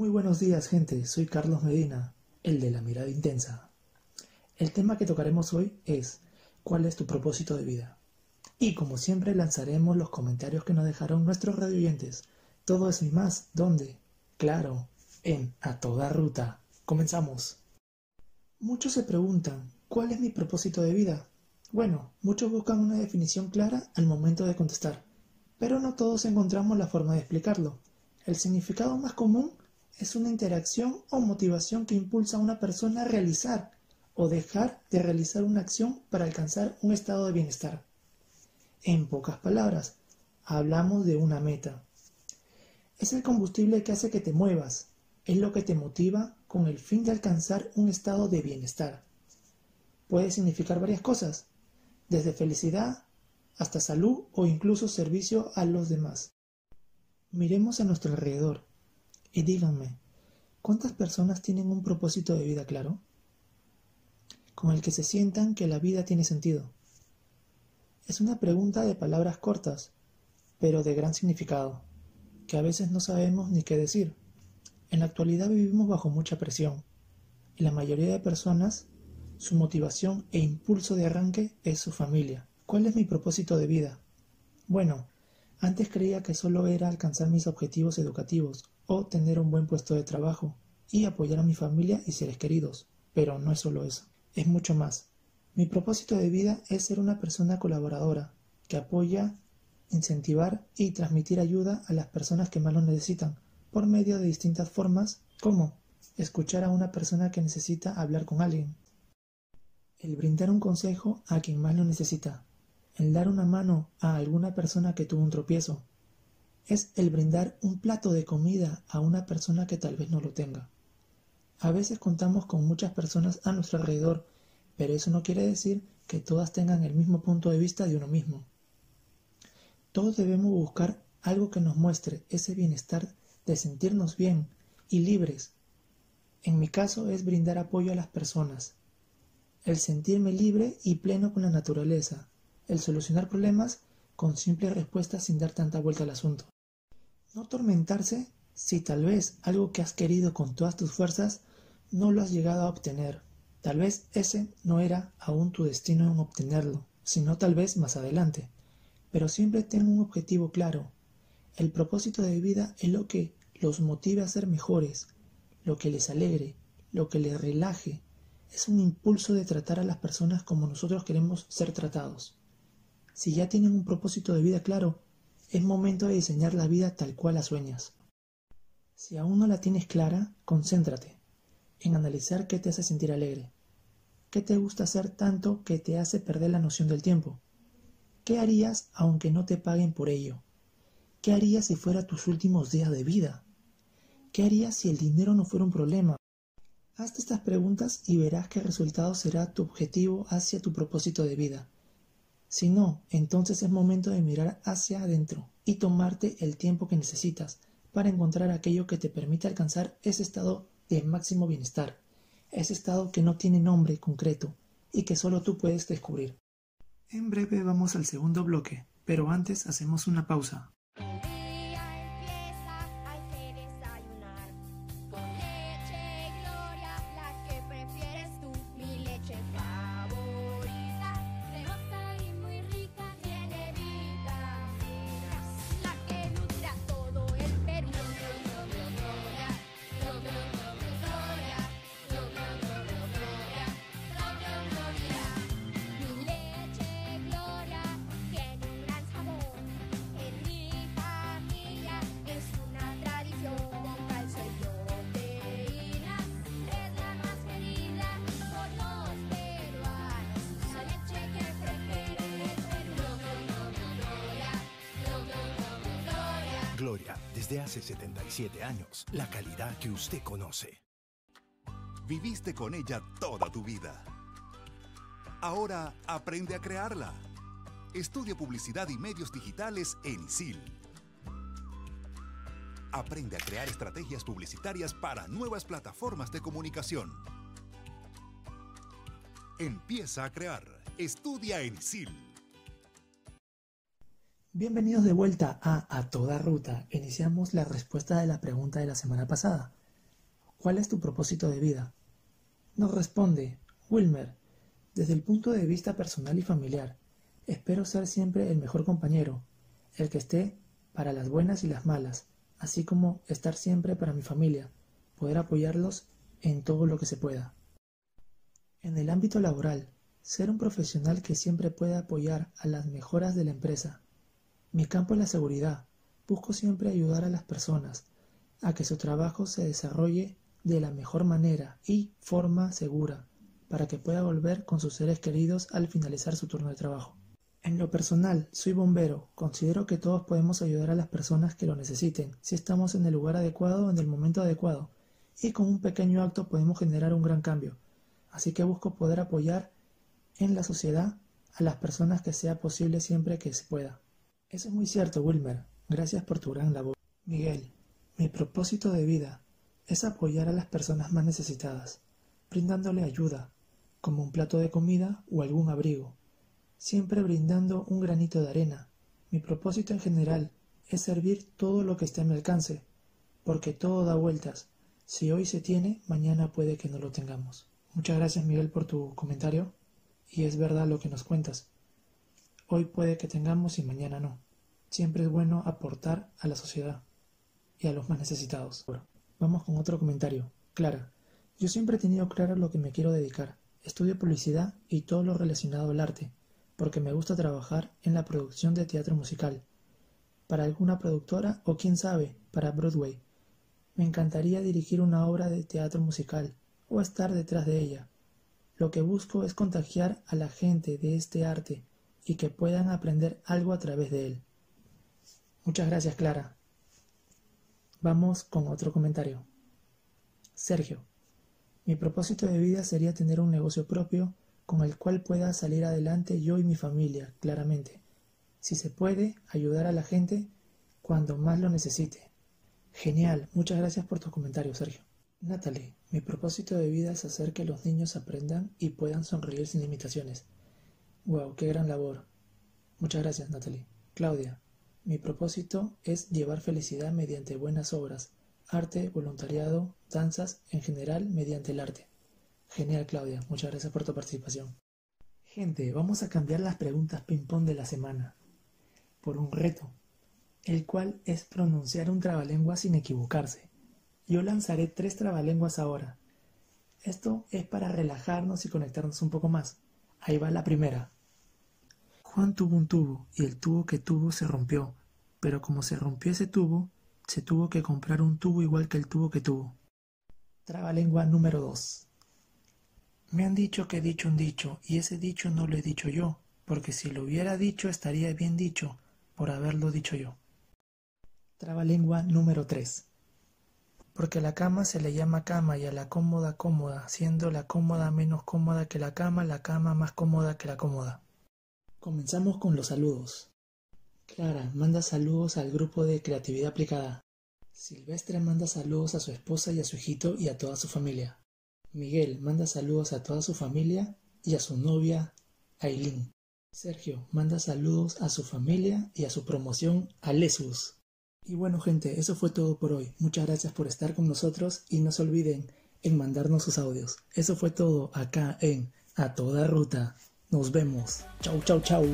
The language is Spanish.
Muy buenos días gente, soy Carlos Medina, el de la mirada intensa. El tema que tocaremos hoy es ¿cuál es tu propósito de vida? Y como siempre lanzaremos los comentarios que nos dejaron nuestros radioyentes. Todo eso y más, ¿dónde? Claro, en A Toda Ruta. Comenzamos. Muchos se preguntan, ¿cuál es mi propósito de vida? Bueno, muchos buscan una definición clara al momento de contestar, pero no todos encontramos la forma de explicarlo. El significado más común es una interacción o motivación que impulsa a una persona a realizar o dejar de realizar una acción para alcanzar un estado de bienestar. En pocas palabras, hablamos de una meta. Es el combustible que hace que te muevas, es lo que te motiva con el fin de alcanzar un estado de bienestar. Puede significar varias cosas, desde felicidad hasta salud o incluso servicio a los demás. Miremos a nuestro alrededor y díganme, ¿cuántas personas tienen un propósito de vida claro? Con el que se sientan que la vida tiene sentido. Es una pregunta de palabras cortas, pero de gran significado, que a veces no sabemos ni qué decir. En la actualidad vivimos bajo mucha presión, y la mayoría de personas, su motivación e impulso de arranque es su familia. ¿Cuál es mi propósito de vida? Bueno, antes creía que solo era alcanzar mis objetivos educativos o tener un buen puesto de trabajo y apoyar a mi familia y seres queridos. Pero no es solo eso, es mucho más. Mi propósito de vida es ser una persona colaboradora, que apoya, incentivar y transmitir ayuda a las personas que más lo necesitan, por medio de distintas formas, como escuchar a una persona que necesita hablar con alguien, el brindar un consejo a quien más lo necesita, el dar una mano a alguna persona que tuvo un tropiezo, es el brindar un plato de comida a una persona que tal vez no lo tenga. A veces contamos con muchas personas a nuestro alrededor, pero eso no quiere decir que todas tengan el mismo punto de vista de uno mismo. Todos debemos buscar algo que nos muestre ese bienestar de sentirnos bien y libres. En mi caso es brindar apoyo a las personas, el sentirme libre y pleno con la naturaleza, el solucionar problemas con simples respuestas sin dar tanta vuelta al asunto. No tormentarse si tal vez algo que has querido con todas tus fuerzas no lo has llegado a obtener. Tal vez ese no era aún tu destino en obtenerlo, sino tal vez más adelante. Pero siempre ten un objetivo claro. El propósito de vida es lo que los motive a ser mejores, lo que les alegre, lo que les relaje. Es un impulso de tratar a las personas como nosotros queremos ser tratados. Si ya tienen un propósito de vida claro, es momento de diseñar la vida tal cual la sueñas. Si aún no la tienes clara, concéntrate en analizar qué te hace sentir alegre, qué te gusta hacer tanto que te hace perder la noción del tiempo, qué harías aunque no te paguen por ello, qué harías si fuera tus últimos días de vida, qué harías si el dinero no fuera un problema. Hazte estas preguntas y verás qué resultado será tu objetivo hacia tu propósito de vida. Si no, entonces es momento de mirar hacia adentro y tomarte el tiempo que necesitas para encontrar aquello que te permite alcanzar ese estado de máximo bienestar, ese estado que no tiene nombre concreto y que solo tú puedes descubrir. En breve vamos al segundo bloque, pero antes hacemos una pausa. Gloria, desde hace 77 años, la calidad que usted conoce. Viviste con ella toda tu vida. Ahora aprende a crearla. Estudia publicidad y medios digitales en ISIL. Aprende a crear estrategias publicitarias para nuevas plataformas de comunicación. Empieza a crear. Estudia en ISIL. Bienvenidos de vuelta a A Toda Ruta. Iniciamos la respuesta de la pregunta de la semana pasada. ¿cuál es tu propósito de vida? Nos responde, Wilmer, desde el punto de vista personal y familiar, espero ser siempre el mejor compañero, el que esté para las buenas y las malas, así como estar siempre para mi familia, poder apoyarlos en todo lo que se pueda. En el ámbito laboral, ser un profesional que siempre pueda apoyar a las mejoras de la empresa. Mi campo es la seguridad. Busco siempre ayudar a las personas a que su trabajo se desarrolle de la mejor manera y forma segura para que pueda volver con sus seres queridos al finalizar su turno de trabajo. En lo personal, soy bombero. Considero que todos podemos ayudar a las personas que lo necesiten, si estamos en el lugar adecuado en el momento adecuado, y con un pequeño acto podemos generar un gran cambio. Así que busco poder apoyar en la sociedad a las personas que sea posible siempre que se pueda. Eso es muy cierto, Wilmer. Gracias por tu gran labor. Miguel, mi propósito de vida es apoyar a las personas más necesitadas, brindándole ayuda, como un plato de comida o algún abrigo, siempre brindando un granito de arena. Mi propósito en general es servir todo lo que esté a mi alcance, porque todo da vueltas. Si hoy se tiene, mañana puede que no lo tengamos. Muchas gracias Miguel por tu comentario y es verdad lo que nos cuentas. Hoy puede que tengamos y mañana no. Siempre es bueno aportar a la sociedad y a los más necesitados. Vamos con otro comentario. Clara, yo siempre he tenido claro lo que me quiero dedicar. Estudio publicidad y todo lo relacionado al arte, porque me gusta trabajar en la producción de teatro musical. Para alguna productora o quién sabe, para Broadway. Me encantaría dirigir una obra de teatro musical o estar detrás de ella. Lo que busco es contagiar a la gente de este arte y que puedan aprender algo a través de él. Muchas gracias, Clara. Vamos con otro comentario. Sergio, mi propósito de vida sería tener un negocio propio con el cual pueda salir adelante yo y mi familia, claramente. Si se puede, ayudar a la gente cuando más lo necesite. Genial, muchas gracias por tu comentario, Sergio. Natalie, mi propósito de vida es hacer que los niños aprendan y puedan sonreír sin limitaciones. Wow, qué gran labor. Muchas gracias, Natalie. Claudia, mi propósito es llevar felicidad mediante buenas obras, arte, voluntariado, danzas, en general mediante el arte. Genial, Claudia. Muchas gracias por tu participación. Gente, vamos a cambiar las preguntas ping-pong de la semana por un reto, el cual es pronunciar un trabalengua sin equivocarse. Yo lanzaré tres trabalenguas ahora. Esto es para relajarnos y conectarnos un poco más. Ahí va la primera. Juan tuvo un tubo y el tubo que tuvo se rompió, pero como se rompió ese tubo, se tuvo que comprar un tubo igual que el tubo que tuvo. Trabalengua número 2. Me han dicho que he dicho un dicho, y ese dicho no lo he dicho yo, porque si lo hubiera dicho estaría bien dicho, por haberlo dicho yo. Trabalengua número 3 porque a la cama se le llama cama y a la cómoda cómoda, siendo la cómoda menos cómoda que la cama, la cama más cómoda que la cómoda. Comenzamos con los saludos. Clara manda saludos al grupo de creatividad aplicada. Silvestre manda saludos a su esposa y a su hijito y a toda su familia. Miguel manda saludos a toda su familia y a su novia, Aileen. Sergio manda saludos a su familia y a su promoción, Alesus. Y bueno gente, eso fue todo por hoy. Muchas gracias por estar con nosotros y no se olviden en mandarnos sus audios. Eso fue todo acá en A Toda Ruta. Nos vemos. Chau, chau, chau.